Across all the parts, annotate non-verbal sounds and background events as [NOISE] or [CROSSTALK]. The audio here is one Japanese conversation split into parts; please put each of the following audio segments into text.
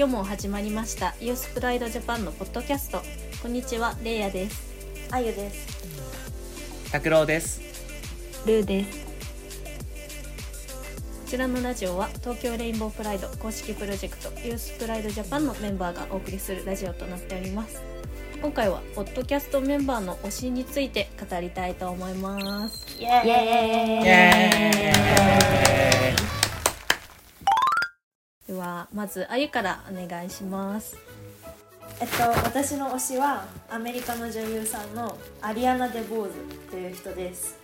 今日も始まりました。ユースプライドジャパンのポッドキャスト。こんにちはレイヤです。あゆです。拓郎です。ルーです。こちらのラジオは東京レインボープライド公式プロジェクトユースプライドジャパンのメンバーがお送りするラジオとなっております。今回はポッドキャストメンバーの推しについて語りたいと思います。イエーイまずあゆからお願いします。えっと私の推しはアメリカの女優さんのアリアナ・デ・ボーズという人です。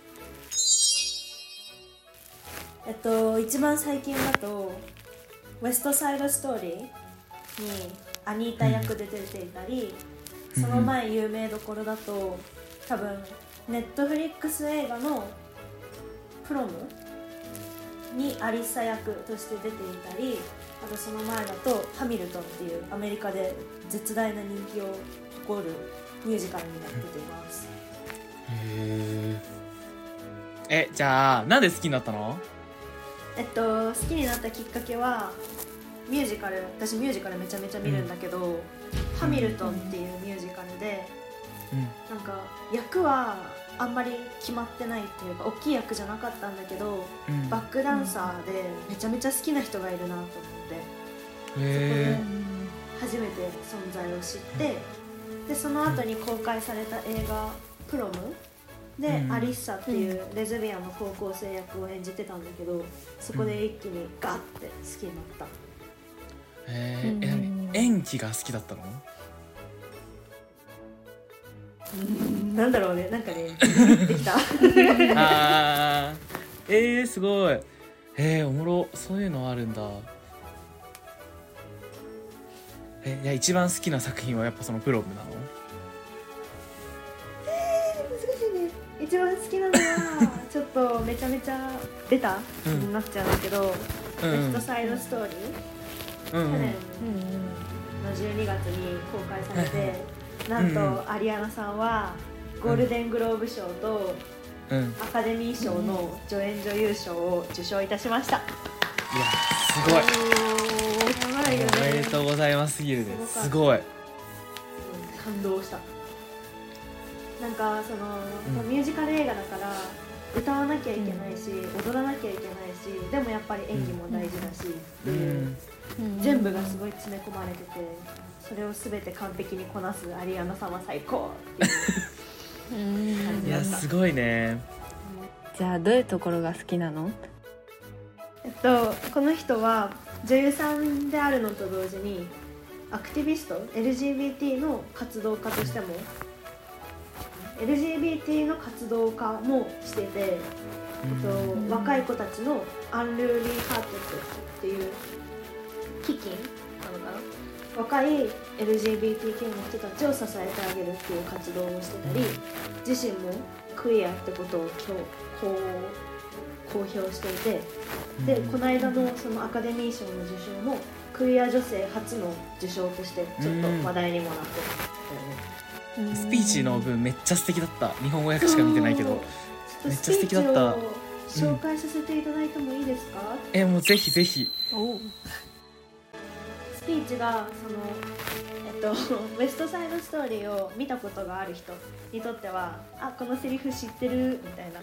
えっと一番最近だと「ウエスト・サイド・ストーリー」にアニータ役で出ていたり、その前有名どころだと多分ネットフリックス映画の「プロム」にアリッサ役として出ていたりあとその前だと「ハミルトン」っていうアメリカで絶大な人気を誇るミュージカルになってています。へえじゃあなんで好きになったの？えっと好きになったきっかけはミュージカル私ミュージカルめちゃめちゃ見るんだけど「ハミルトン」っていうミュージカルでうん。なんか役はあんまり決まってないっていうか大きい役じゃなかったんだけどうん。バックダンサーでめちゃめちゃ好きな人がいるなと思ってへ初めて存在を知ってでその後に公開された映画「プロム」で、うん。アリッサっていうレズビアンの高校生役を演じてたんだけどそこで一気にガッて好きになった。えへえ演技が好きだったの？なんだろうねなんかねできた。[LAUGHS] あー。えー、すごい。えー、おもろ。そういうのあるんだ。えいや一番好きな作品はやっぱそのプロムなの？難しいね。一番好きなのは [LAUGHS] ちょっとめちゃめちゃベタうん。になっちゃうんだけど「うん。ベストサイドストーリー」うん。うん。去年の12月に公開されて、なんと、うん。アリアナさんはゴールデングローブ賞とうん。アカデミー賞の助演女優賞を受賞いたしました、いやすごい。やばいよね。おめでとうございますギルですすごい。うん感動した。なんかその、うん。ミュージカル映画だから歌わなきゃいけないし、踊らなきゃいけないしでもやっぱり演技も大事だし、ってういう、ん。全部がすごい詰め込まれててそれを全て完璧にこなすアリアナ様最高っていう感いじだった。やすごいね。じゃあどういうところが好きなの？えっとこの人は女優さんであるのと同時にアクティビスト LGBT の活動家としても LGBT の活動家もしてて、えっと、若い子たちの Unruly Hearts っていう基金なのかな？若い LGBTQ の人たちを支えてあげるっていう活動をしてたり自身もクイアってことをこう公表していてでこの間のそのアカデミー賞の受賞もクイア女性初の受賞としてちょっと話題にもなってたよねスピーチの部分めっちゃ素敵だった。日本語訳しか見てないけど。めっちゃ素敵だった。紹介させていただいてもいいですか、えもうぜひぜひ。スピーチがそのえっと [LAUGHS] ウエストサイドストーリーを見たことがある人にとってはあこのセリフ知ってる？みたいな。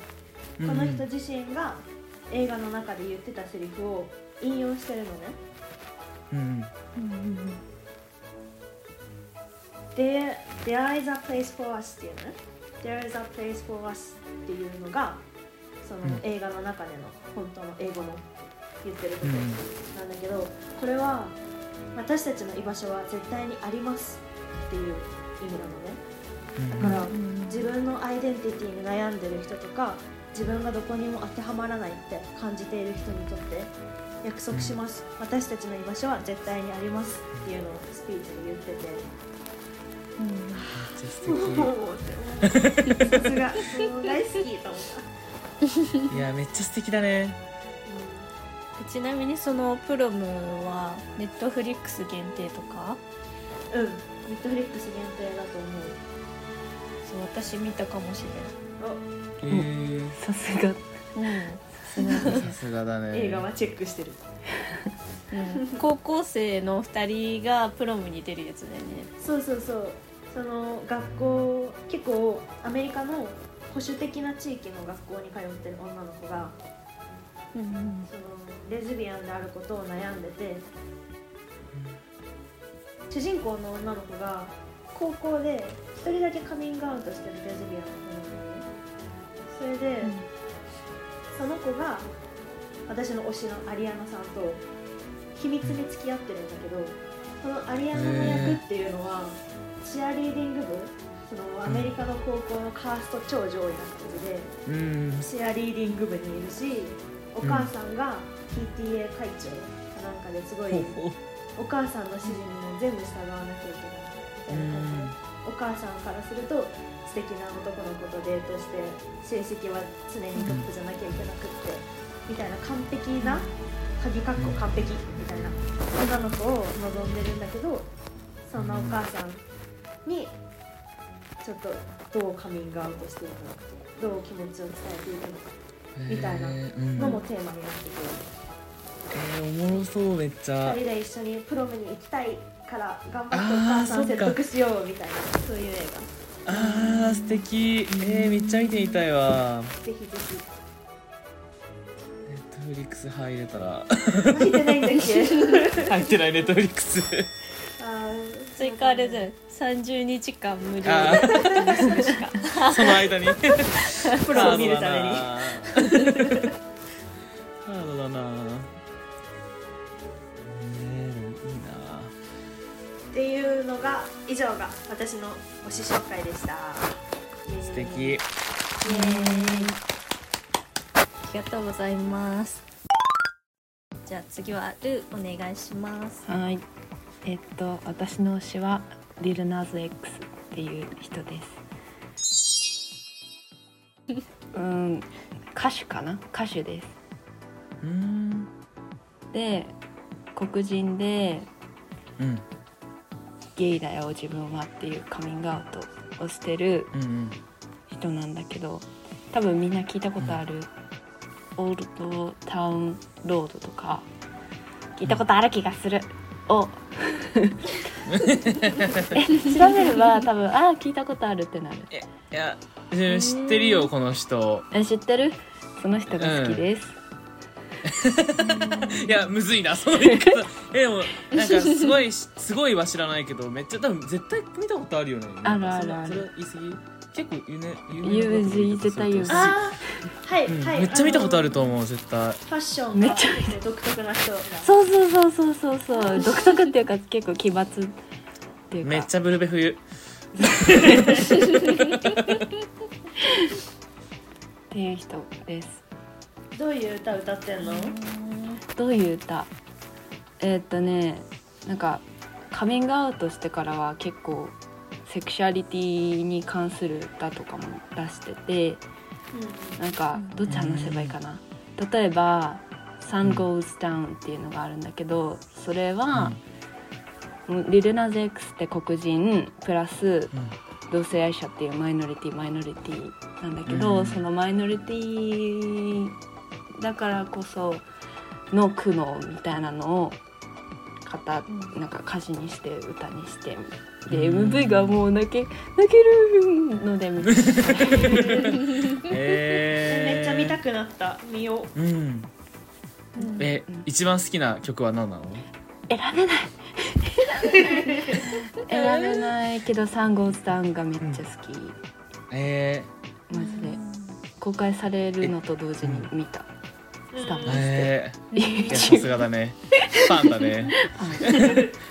この人自身が映画の中で言ってたセリフを引用してるのねうん。で There is a place for us っていうね。There is a place for us っていうのがそのうん。映画の中での本当の英語の言ってること。なんだけど、これは私たちの居場所は絶対にありますっていう意味なのね。だから自分のアイデンティティに悩んでる人とか自分がどこにも当てはまらないって感じている人にとって約束します、私たちの居場所は絶対にありますっていうのをスピーチで言ってておおって思ったさすがもう大好きと思っいやめっちゃ素敵だね。ちなみにそのプロムはネットフリックス限定とか？うん、ネットフリックス限定だと思う。そう私見たかもしへえれないうんさすが。さすがだね。映画はチェックしてる。うん。高校生の2人がプロムに出るやつだよね。そうそうそうその学校結構アメリカの保守的な地域の学校に通ってる女の子がうんそのレズビアンであることを悩んでて主人公の女の子が高校で一人だけカミングアウトしてるレズビアンの子なんだよね。それで、その子が私の推しのアリアナさんと秘密に付き合ってるんだけどそのアリアナの役っていうのはチアリーディング部そのアメリカの高校のカースト超上位な人でうん。チアリーディング部にいるしお母さんが PTA 会長かなんかですごいお母さんの指示にも全部従わなきゃいけないみたいな感じでお母さんからすると素敵な男の子とデートして成績は常にトップじゃなきゃいけなくって、みたいな完璧な鍵括弧完璧みたいな女の子を望んでるんだけどそんなお母さんにちょっとどうカミングアウトしていくのかどう気持ちを伝えていくのかみたいなのもテーマになってて、えーおもろそうめっちゃ。2人で一緒にプロムに行きたいから頑張ってお母さん説得しようみたいなそういう映あー素敵。えー、めっちゃ見てみたいわ。画ぜひぜひネットフリックス入れたら見てないんだっけ入ってないネットフリックスあー追加あれで30日間無料。[LAUGHS] その間に。プロを見るために。ハードだな。ハードだなねえいいな。っていうのが以上が私の推し紹介でした。素敵。イエーイ。ありがとうございます。じゃあ次はルーお願いします。はい。えっと私の推しはリルナーズ X っていう人です。[LAUGHS] うん、歌手かな？歌手です。うーんで、黒人でうんゲイだよ自分はっていうカミングアウトをしてるうんうん人なんだけど、多分みんな聞いたことある、オールドタウンロードとか聞いたことある気がする。をえ調べれば多分ああ聞いたことあるってなる。いやうん知ってるよこの人。え知ってる？その人が好きです、[LAUGHS] いやむずいなその言い方。[LAUGHS] えでもなんかすごいすごいは知らないけどめっちゃ多分絶対見たことあるよね。あるあるある。言い過ぎ？結構有名有名人絶対有名はい、うん。はい。めっちゃ見たことあるると思う絶対。ファッションがめっちゃ独特な人が。そうそうそうそうそうそう。独特っていうか結構奇抜っていうか。めっちゃブルベ冬。っていう人です。どういう歌歌ってんの？どういう歌？えーっとねなんかカミングアウトしてからは結構セクシュアリティに関する歌とかも出しててなんかどっち話せばいいかな？例えば「Sun Goes Down」っていうのがあるんだけどそれは、リルナゼ X って黒人プラス同性愛者っていうマイノリティマイノリティなんだけど、うん。そのマイノリティだからこその苦悩みたいなのを語なんか歌詞にして歌にしてで、うん MV がもう泣け泣けるのでえー、めっちゃ見たくなった。見よう。うん。えうん。一番好きな曲は何なの？選べない。[LAUGHS] 選べないけど「サンゴーズダウン」がめっちゃ好き、えマジで。公開されるのと同時に見たスタッー、フえ。ー、いやさすがだね。ファンだね。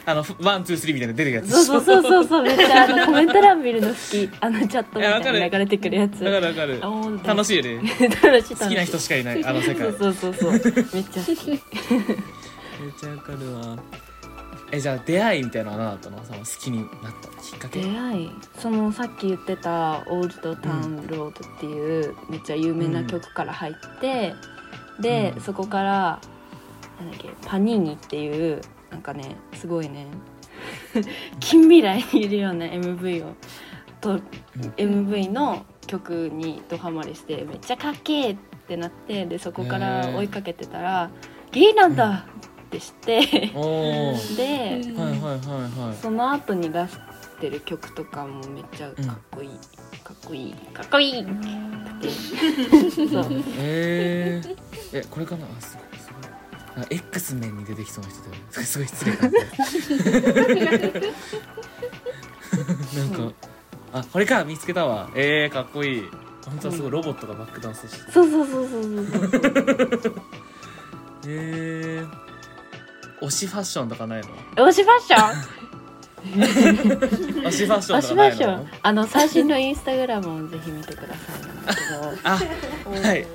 あの。 one two three みたいなの出てるやつ。そうそうそうそうめっちゃあのコメント欄見るの好き。あのチャットみたいな流れてくるやつ。わかるわかる。楽しいよね。楽しい好きな人しかいないあの世界。そうそうそうそう。めっちゃ好き。めっちゃわかるわ。えじゃあ出会いみたいなのは何だったの？その好きになったきっかけ。出会い？そのさっき言ってた「オールドタウンロード」っていうめっちゃ有名な曲から入って、で、うん。そこからなんだっけパニーニっていうなんかねすごいね [LAUGHS] 近未来にいるような MV をと MV の曲にドハマりしてめっちゃかっけーってなってでそこから追いかけてたら「ゲイなんだ!」っってしてでうんはいはいはいはい。その後に出してる曲とかもめっちゃかっこいい、かっこいいかっこいいってそう。えー、えこれかな？あすごい。すごい。あ X メンに出てきそうな人だよ。ねすごい失礼かな。[LAUGHS] なんかあこれか見つけたわ。えー、かっこいい。本当はすごいロボットがバックダンスしてるそうそうそうそうそう。そうえー、推しファッションとかないの？推しファッション？[LAUGHS] 推しファッション推しファッション。あの最新のインスタグラムをぜひ見てくださいなんだけど。[LAUGHS] あはい。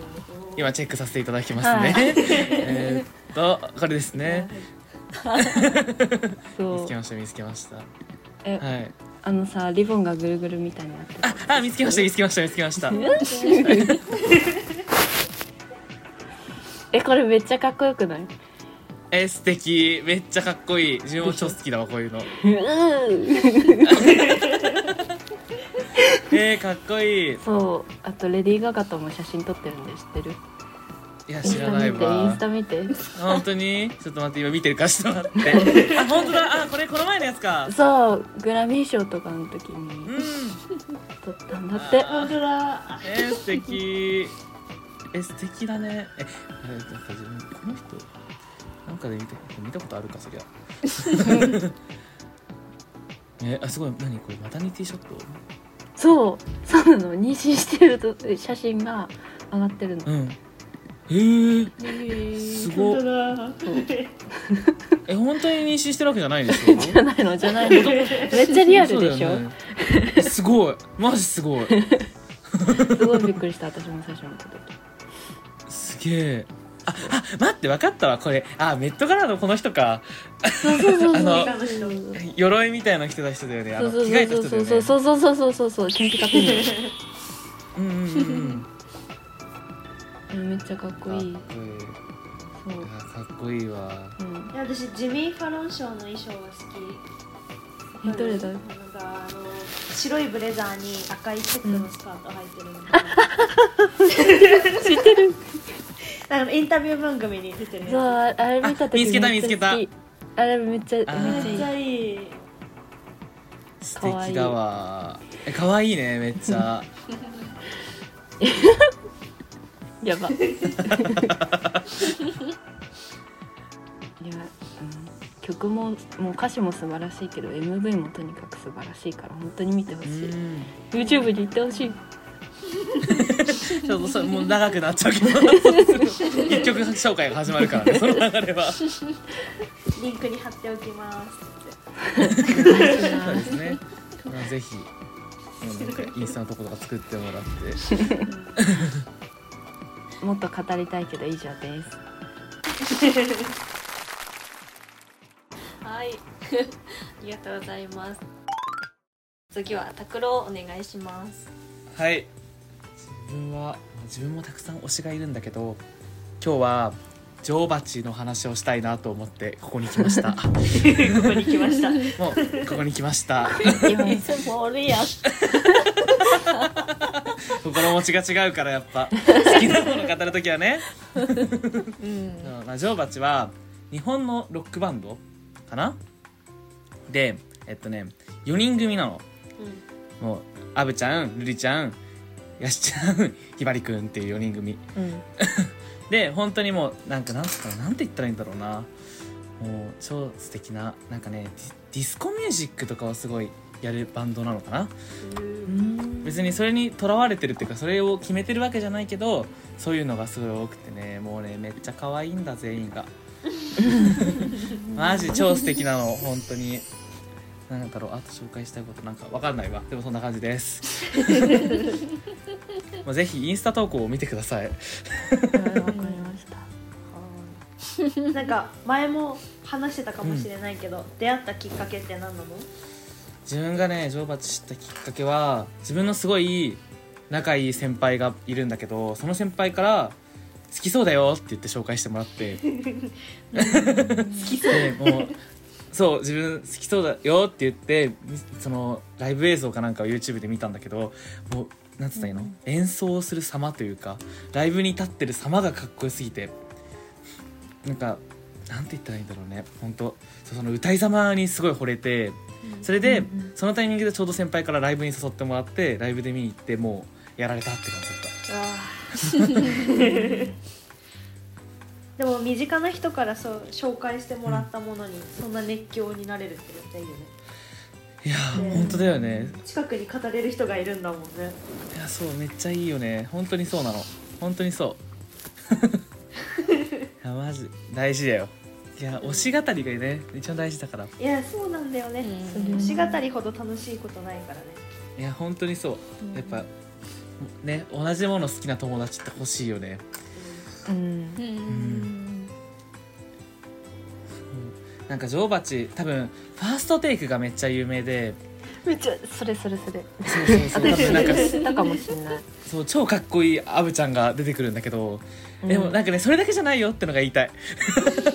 今チェックさせていただきますね、はい。えーっとこれですね。[LAUGHS] 見つけました見つけました。えはい。あのさリボンがぐるぐるみたいになってる。ああ見つけました見つけました見つけました。えこれめっちゃかっこよくない？えー素敵。めっちゃかっこいい。自分も超好きだわこういうの。う [LAUGHS] えー、かっこいい。そう。あとレディー・ガガとも写真撮ってるんで知ってる？いやインスタ知らない見てインわスタ見て。本当に？ちょっと待って今見てるか？らちょっと待って。[LAUGHS] あ本当だ。あこれこの前のやつか。そうグラミー賞とかの時うにん。撮ったんだって。本当だえー、素敵。え素敵だね。えなんか自分この人なんかで見て見たことあるかそりゃ。[LAUGHS] えあすごい。何これマタニティショット？そう。そうなの。妊娠してると写真が上がってるの。うん。えー、えーすご。っ本当だ。え本当に妊娠してるわけじゃないでしょ？[LAUGHS] じゃないのじゃないの。めっちゃリアルでしょ、ね。えすごい。マジすごい。[LAUGHS] すごいびっくりした私も最初見た時。すげえああ待って分かったわこれ。あメットガラのこの人か。そうそうそうあの鎧みたいな着てた人だよね。あそうそうの着替えた人だよね。そうそうそうそうそうそう。そう金ピカピンうんうんうんうん。えめっちゃかっこいい。かっこいい。そう。いやかっこいいわ。うん。いや私ジミー・ファロンショーの衣装が好えどれだ？きなんかあの白いブレザーに赤いチェックのスカート履いてるみたいな、[LAUGHS] 知ってるなんかインタビュー番組に出てるそうやあれ見た時あ見つけた見つけた。あれめっちゃめっあちゃーつめっちゃいい。いい素敵だわ。え可愛いねめっちゃ。[LAUGHS] やば。[LAUGHS] いや、うん、曲ももう歌詞も素晴らしいけど MV もとにかく素晴らしいから本当に見てほうしい。ん。YouTube に行ってほしい [LAUGHS] ちょっとそれもう長くなっちゃうけど。一曲紹介が始まるからね [LAUGHS] その流れは。そリンクに貼っておきます [LAUGHS] うですね。まあぜひうんなんかインスタのとことか作ってもらって。[LAUGHS] もっと語りたいけど以上です。はい。ありがとうございます。次は拓郎お願いします。はい。自分は自分もたくさん推しがいるんだけど今日は女王蜂の話をしたいなと思って [LAUGHS] ここに来ました。もここに来ました。うここに来ました。心持ちが違うからやっぱ。好きなもの語る時はね。うん。まあ、女王蜂は日本のロックバンドかな？でえっとね4人組なの。もうアブちゃんルリちゃんヤシちゃんひばりくんっていう4人組。うん。[LAUGHS] で本当にもうなんかなんつったらなんて言ったらいいんだろうな。もう超素敵ななんかねディディスコミュージックとかをすごいやるバンドなのかな。別にそれにとらわれてるっていうかそれを決めてるわけじゃないけどそういうのがすごい多くてねもうねめっちゃ可愛いんだ全員が。[LAUGHS] マジ超素敵なの本当になんだろうあと紹介したいことなんかわかんないわ。でもそんな感じです。[LAUGHS] もうぜひインスタ投稿を見てください。わかりました。なんか前も話してたかもしれないけど、出会ったきっかけって何なの？自分がね女王蜂知ったきっかけは自分のすごい仲いい先輩がいるんだけどその先輩から「好きそうだよ」って言って紹介してもらって。[LAUGHS] 好きそう。でもうそう自分好きそうだよって言ってみそのライブ映像かなんかを YouTube で見たんだけどもうなんつったらいいの、演奏する様というかライブに立ってる様がかっこよすぎてなんかなんて言ったらいいんだろうね。本当その歌いざまにすごい惚れてそれで、うんうん。そのタイミングでちょうど先輩からライブに誘ってもらってライブで見に行ってもうやられたって感じだっあー [LAUGHS] でも身近な人からそう紹介してもらったものにそんな熱狂になれるってめっちゃいいよね。たいやー、ね。本当だよね。近くに語れる人がいるんだもんね。いやそうめっちゃいいよね。本当にそうなの。本当にそう。[LAUGHS] いやマジ。大事だよ。いや推し語りがね一番大事だから。いやそうなんだよね。うん。推し語りほど楽しいことないからね。いや本当にそう。うんやっぱね同じもの好きな友達って欲しいよねうん。うん。なんか女王蜂多分ファーストテイクがめっちゃ有名で。めっちゃそれそれそれ。そうそうそう。多分なんか知ったかもしれない。そう超かっこいいアブちゃんが出てくるんだけど、でもなんかねそれだけじゃないよってのが言いたい。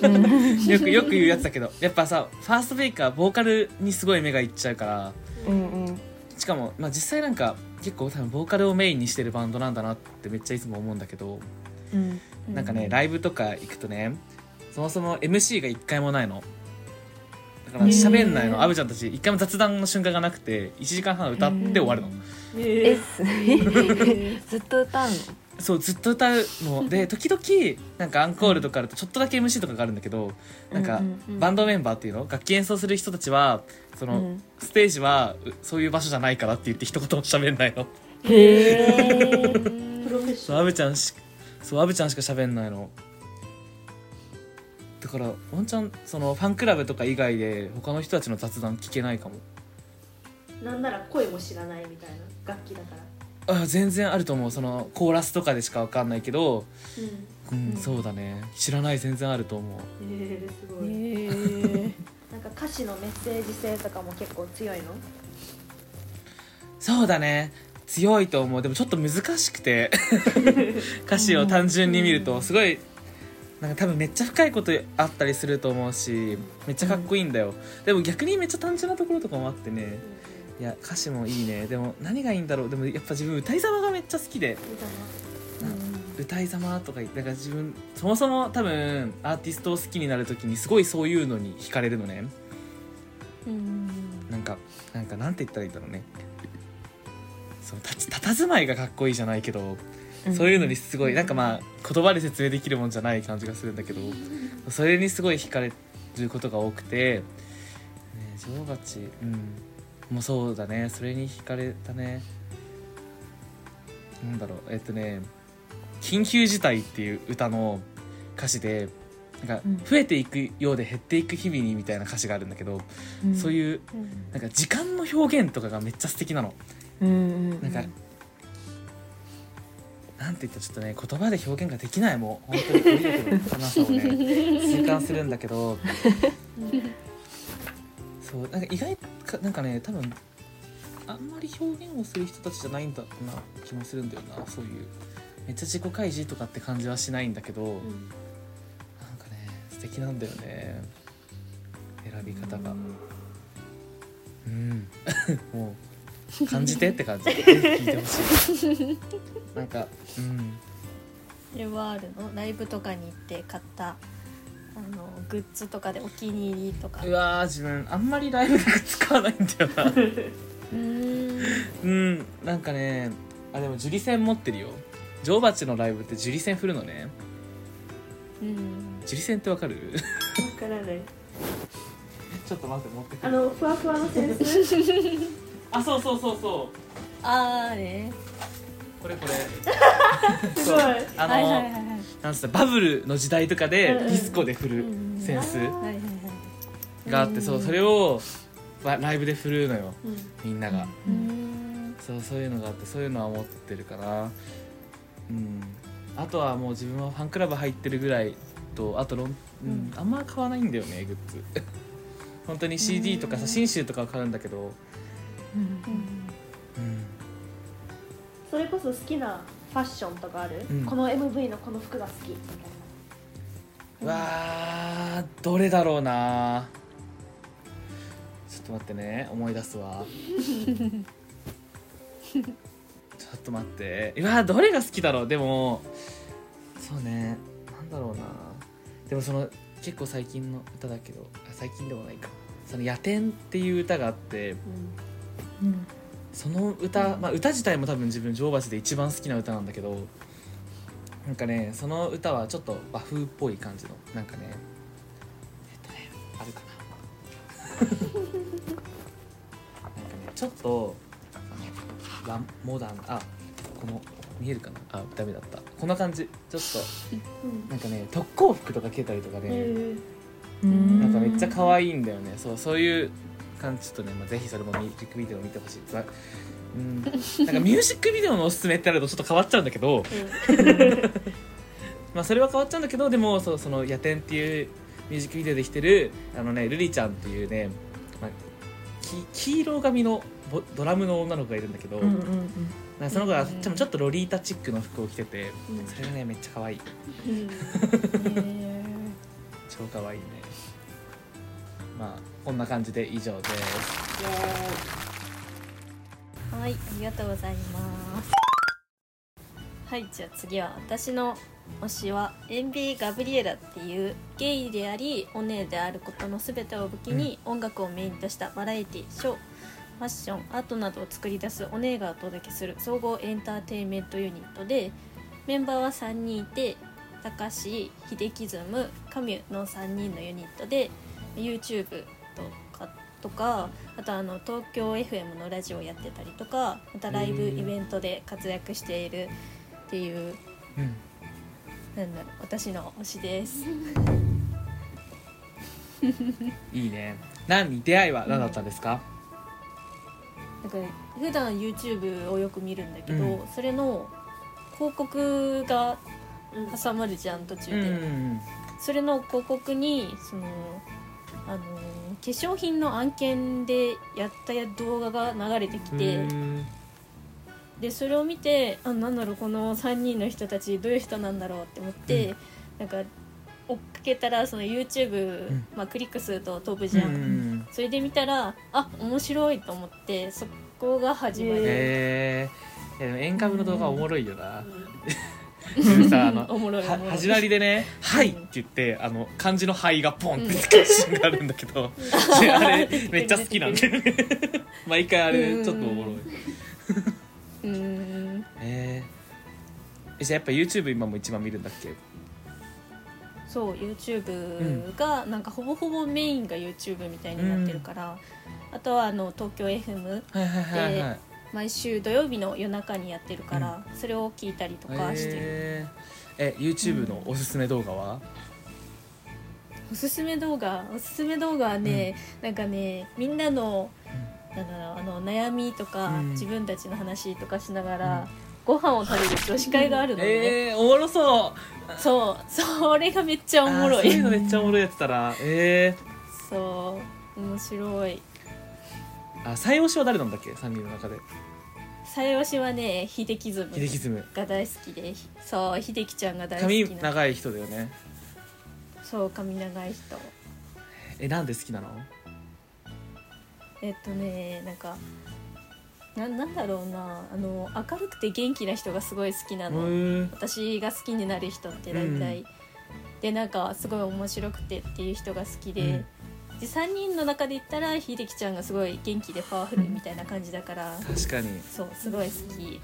うん。[LAUGHS] よくよく言うやつだけど。やっぱさファーストテイクはボーカルにすごい目がいっちゃうから。うんうん。しかも、まあ、実際なんか結構多分ボーカルをメインにしてるバンドなんだなってめっちゃいつも思うんだけど。うんなんかねライブとか行くとねそもそも MC が一回もないの。だから喋んないの。アブちゃんたち一回も雑談の瞬間がなくて1時間半歌って終わるの。ええす [LAUGHS] ずっと歌うの？そうずっと歌うの。[LAUGHS] で時々なんかアンコールとかあるとちょっとだけ MC とかがあるんだけどなんかバンドメンバーっていうの？楽器演奏する人たちはその、うん。ステージはうそういう場所じゃないからって言って一言も喋んないの。へえプロフェッシそうョナアブちゃんしそうアブちゃんしか喋んないの。だからワンチャンそのファンクラブとか以外で他の人たちの雑談聞けないかも。ルなんなら声も知らないみたいな楽器だから。あ全然あると思う。そのコーラスとかでしか分かんないけど。うん。うん、うんそうだね。知らない全然あると思う。えー、すごい。へえなんか歌詞のメッセージ性とかも結構強いの？そうだね強いと思う。でもちょっと難しくて。[LAUGHS] 歌詞を単純に見ると。すごいなんか多分めっちゃ深いことあったりすると思うしめっちゃかっこいいんだよ、でも逆にめっちゃ単純なところとかもあってね。いや歌詞もいいね。でも何がいいんだろう。でもやっぱ自分歌いざまがめっちゃ好きで。歌いざま。とか言ってだから自分そもそも多分アーティストを好きになる時にすごいそういうのに惹かれるのね。うん。なんかなんかなんて言ったらいいんだろうねそうたたたずまいがかっこいいじゃないけど、そういうのにすごいなんかまあ言葉で説明できるもんじゃない感じがするんだけどそれにすごい惹かれることが多くて、ね、女王蜂うん。もうそうだね。それに惹かれたね。なんだろう。えっとね「緊急事態」っていう歌の歌詞でなんかうん。増えていくようで減っていく日々にみたいな歌詞があるんだけど、そうういうなんか時間の表現とかがめっちゃ素敵なの。んうんなんか、なんて言ったらちょっとね言葉で表現ができないもう本当に語彙力の少なさをね痛感するんだけど。[LAUGHS] そうなんか意外かなんかね多分あんまり表現をする人たちじゃないんだな気もするんだよな。そういうめっちゃ自己開示とかって感じはしないんだけど、なんかね素敵なんだよね。選び方が。うん。[LAUGHS] もう感じてって感じ。で聞いてほしい。なんかうん。それはあるの？ライブとかに行って買ったあのグッズとかでお気に入りとか。うわー自分あんまりライブで使わないんだよな。[LAUGHS] うん。うん。なんかねあでもジュリ線持ってるよ。女王蜂のライブってジュリ線振るのね。うん。ジュリ線ってわかる？わからない。[LAUGHS] ちょっと待って持ってくあるのふわふわのセンスあそうそうそうそう。あーね。これこれ。[LAUGHS] すごい。あの、はいはいはいはい。なんつったバブルの時代とかでディスコで振るうんセンスがあってそうそれをわライブで振るのよ。うん。みんなが。うん。そうそういうのがあってそういうのは持ってるかな。うん。あとはもう自分はファンクラブ入ってるぐらいとあとロン、うんあんま買わないんだよねグッズ。[LAUGHS] 本当に CD とか写真集とかは買うんだけどそれこそ好きなファッションとかある、うん。この MV のこの服が好きみたいうわーどれだろうな。ちょっと待ってね。思い出すわ。[LAUGHS] ちょっと待って。うわーどれが好きだろう？でもそうね。なんだろうな。でもその結構最近の歌だけどあ最近でもないか。その「夜天」っていう歌があってうんその歌、まあ、歌自体も多分自分女王蜂で一番好きな歌なんだけどなんかねその歌はちょっと和風っぽい感じのなんかねえっとねあるかな。[LAUGHS] なんかねちょっとあのモダンあこの見えるかな。あダメだった。こんな感じ。ちょっとなんかね特攻服とか着てたりとかね、えなんかめっちゃ可愛いんだよね。そうそういう感じちょっとね、まあ、ぜひそれもミュージックビデオを見てほしい。わうん。なんかミュージックビデオのおすすめってあるとちょっと変わっちゃうんだけど。[LAUGHS] まあそれは変わっちゃうんだけどでもそうその「夜天」っていうミュージックビデオで来てるあのねルリちゃんっていうね、まあ、き黄色髪のボドラムの女の子がいるんだけど、うんうんなんかその子がうんちょっとロリータチックの服を着ててうん。それがねめっちゃ可愛い。うん。[LAUGHS] 超可愛いねまあこんな感じで以上です。ーはいありがとうございます。はいじゃあ次は私の推しはエンビー・ガブリエラっていうゲイでありオネであることの全てを武器に音楽をメインとしたバラエティショーファッションアートなどを作り出すオネがお届けする総合エンターテインメントユニットでメンバーは3人いて高橋秀樹ズムカミュの3人のユニットで YouTube とかとかあとあの東京 FM のラジオをやってたりとかまたライブイベントで活躍しているっていううん。なんだろう私の推しです。いいね。何出会いは何だったんですか、なんか普段 YouTube をよく見るんだけど、うん。それの広告が挟まるじゃん途中で、うん。それの広告にそのあの化粧品の案件でやった動画が流れてきて、うん。でそれを見てあなんだろうこの3人の人たちどういう人なんだろうって思って、うん。なんか追っかけたらその YouTube、ん。まあ、クリック数と飛ぶじゃん、うんそれで見たらあ面白いと思ってそこが始まり、へえいやでも演歌部の動画おもろいよな、さあの [LAUGHS] 始まりでね「はい」って言ってあの漢字の「はい」がポンってつくシーンがあるんだけど、であれめっちゃ好きなんだよね。[LAUGHS] 毎回あれちょっとおもろい。へうーん。[LAUGHS] ええじゃあやっぱ YouTube 今も一番見るんだっけ？そう YouTube がなんかほぼほぼメインが YouTube みたいになってるから、あとはあの東京 FM はいはいはいはい毎週土曜日の夜中にやってるから、それを聞いたりとかしてる、へええ YouTube のおすすめ動画は、おすすめ動画？おすすめ動画はね、なんかねみんなのなんだろうあの悩みとか、うん。自分たちの話とかしながら、ご飯を食べる女子会があるのね、えー、おもろそう。そう。それがめっちゃおもろい。そういうのめっちゃおもろいやつたらえそう。面白い。ー、あ最推しは誰なんだっけ？3人の中で。最推しはね秀樹ズム秀樹ズム。が大好きでそう秀樹ちゃんが大好髪きな。長い人だよね。そう髪長い人。えなんで好きなの？えっとねなんかななんだろうな。あの明るくて元気な人がすごい好きなへの、ー。私が好きになる人って大体、うん。でなんかすごい面白くてっていう人が好きで,、うんで3人の中で言ったら秀樹ちゃんがすごい元気でパワフルみたいな感じだから、確かに。そうすごい好き。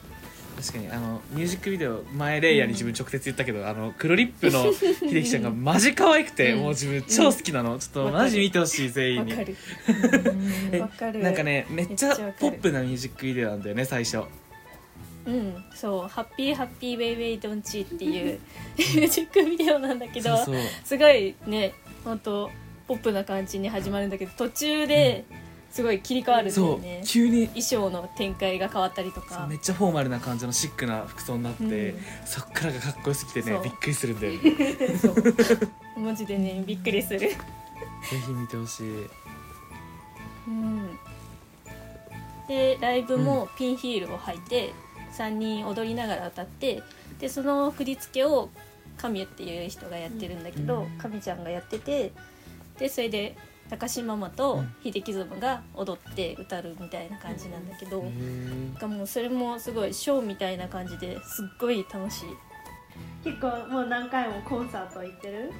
確かにあのミュージックビデオ前レイヤーに自分直接言ったけど、あの黒リップの [LAUGHS] 秀樹ちゃんがマジ可愛くて、うん。もう自分超好きなの、ちょっとマジ見てほしい全員に。わかる。なんかねめっちゃポップなミュージックビデオなんだよね最初。うん。そう「ハッピーハッピーベイベイドンチ」っていう [LAUGHS] ミュージックビデオなんだけどすごいね本当ポップな感じに始まるんだけど途中ですごい切り替わるんだそうよね、急に。衣装の展開が変わったりとそうかめっちゃフォーマルな感じのシックな服装になって、うん。そっからがかっこよすぎてねそう。びっくりするんだよね。ぜ [LAUGHS] そう。マジでねびっくりする。ひ見てほしい。うん。でライブもピンヒールを履いて3人踊りながら歌ってでその振り付けをカミュっていう人がやってるんだけど、うん。カミちゃんがやっててでそれで高島ママと秀樹ズムが踊って歌るみたいな感じなんだけど、へー。がもうそれもすごいショーみたいな感じですっごい楽しい。結構もう何回もコンサート行ってる？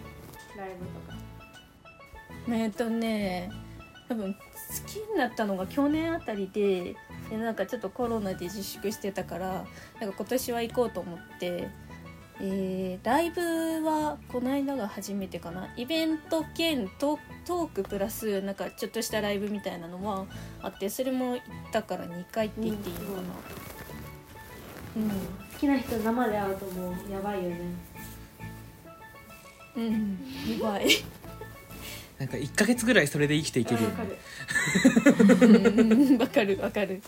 ライブとか。えっとね多分好きになったのが去年あたりででなんかちょっとコロナで自粛してたからなんか今年は行こうと思って、えーライブはこの間が初めてかな。イベント兼トトークプラスなんかちょっとしたライブみたいなのはあってそれも行ったから2回って言っていいのかな。好きな人生で会うともうやばいよね。うん、うん、やばい。なんか1ヶ月ぐらいそれで生きていけるよわかねるうん。わかるわかる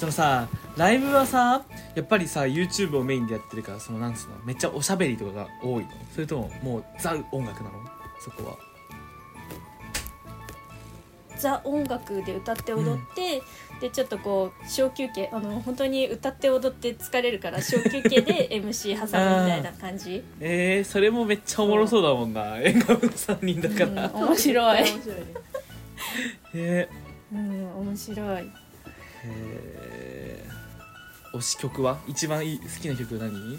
そのさライブはさやっぱりさ YouTube をメインでやってるからそのなんつうのめっちゃおしゃべりとかが多いの。それとももうザ音楽なの？そこは。ザ音楽で歌って踊って、でちょっとこう小休憩あの本当に歌って踊って疲れるから小休憩で [LAUGHS] MC 挟むみたいな感じ、えー、それもめっちゃおもろそうだもんな。演歌部の3人だから、うん、面白い、面白いねえうん、面白い。ー、えー、推し曲は？一番いい好きな曲何？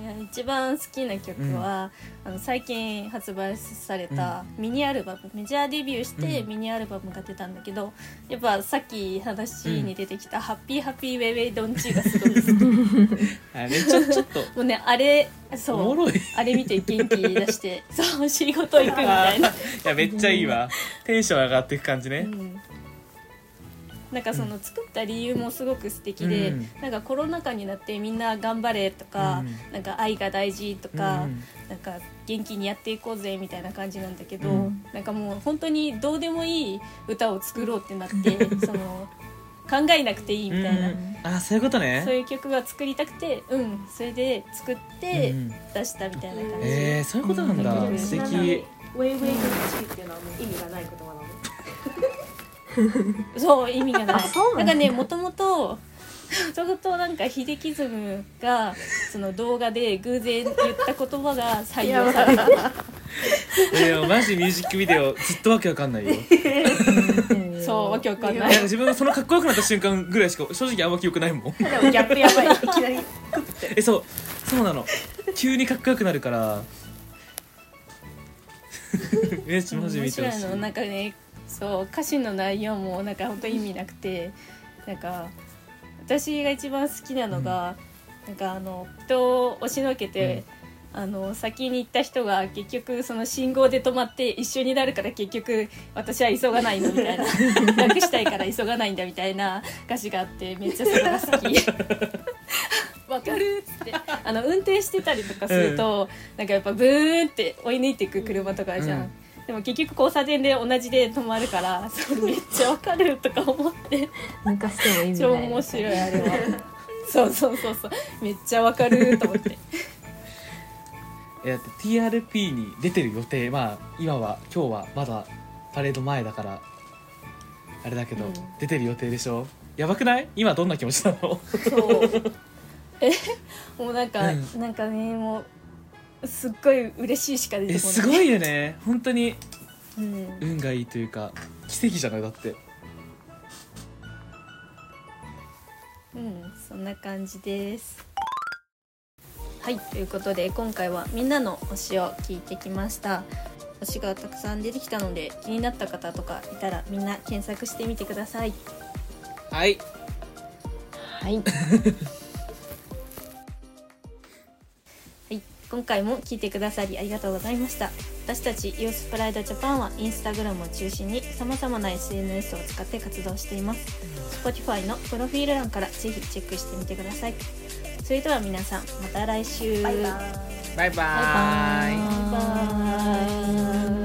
いや一番好きな曲は、あの最近発売されたミニアルバム、メジャーデビューしてうん。ミニアルバムが出たんだけど、やっぱさっき話に出てきた「ハッピーハッピーウェイウェイドンチー」がすごい好き。[LAUGHS] あれちょちょっと。もうねあれおそうあれ見て元気出してそう仕事行くみたいな。[LAUGHS] やめっちゃいいわ。テンション上がっていく感じね、うんなんかその作った理由もすごく素敵で、うん。なんかコロナ禍になってみんな頑張れとか、うん。なんか愛が大事とか、うん。なんか元気にやっていこうぜみたいな感じなんだけど、うん。なんかもう本当にどうでもいい歌を作ろうってなって [LAUGHS] その考えなくていいみたいな、うん。あそういうことね。そういう曲が作りたくてうん。それで作ってうん。出したみたいな感じ、えー、そういうことなんだ、うん。素敵。ウェイウェイドンチっていうのはもう意味がない言葉なのそう意味がない。そうなんかねもともともともとなんかヒデキズムがその動画で偶然言った言葉が採用された。えー、マジミュージックビデオずっとわけわかんないよ。そうわけわかんない。いや自分がそのかっこよくなった瞬間ぐらいしか正直あんま記憶ないもん。でもギャップやばい。いきなりえそうそうなの。急にかっこよくなるから。[LAUGHS] めっちゃマジ見てほしいの。なんかねそう歌詞の内容もなんか本当意味なくてなんか私が一番好きなのが、なんかあの人を押しのけて、あの先に行った人が結局その信号で止まって一緒になるから結局私は急がないのみたいな。[LAUGHS] 楽したいから急がないんだみたいな歌詞があってめっちゃそれが好き。[LAUGHS] わかるっつって。あの運転してたりとかすると、なんかやっぱブーンって追い抜いていく車とかあるじゃん、うんでも結局交差点で同じで止まるからそれめっちゃわかるとか思って。抜かしても意味超な。い面白いあれは。そうそうそうそう。めっちゃわかると思って。[LAUGHS] えだって TRP に出てる予定まあ今は今日はまだパレード前だからあれだけど、うん。出てる予定でしょ？やばくない？今どんな気持ちなの？そう。え？[LAUGHS] もうなんか、うなんかねもうすっごい嬉しいしか出てえこない。すごいよね。本当に。うん。運がいいというか奇跡じゃないだって。うん、そんな感じです。はい、ということで今回はみんなの推しを聞いてきました。推しがたくさん出てきたので気になった方とかいたらみんな検索してみてください。はい。はい [LAUGHS] 今回も聞いてくださりありがとうございました。私たちユースプライドジャパンはインスタグラムを中心に様々な SNS を使って活動しています。Spotify のプロフィール欄からぜひチェックしてみてください。それでは皆さんまた来週。バイバイバイババイバイ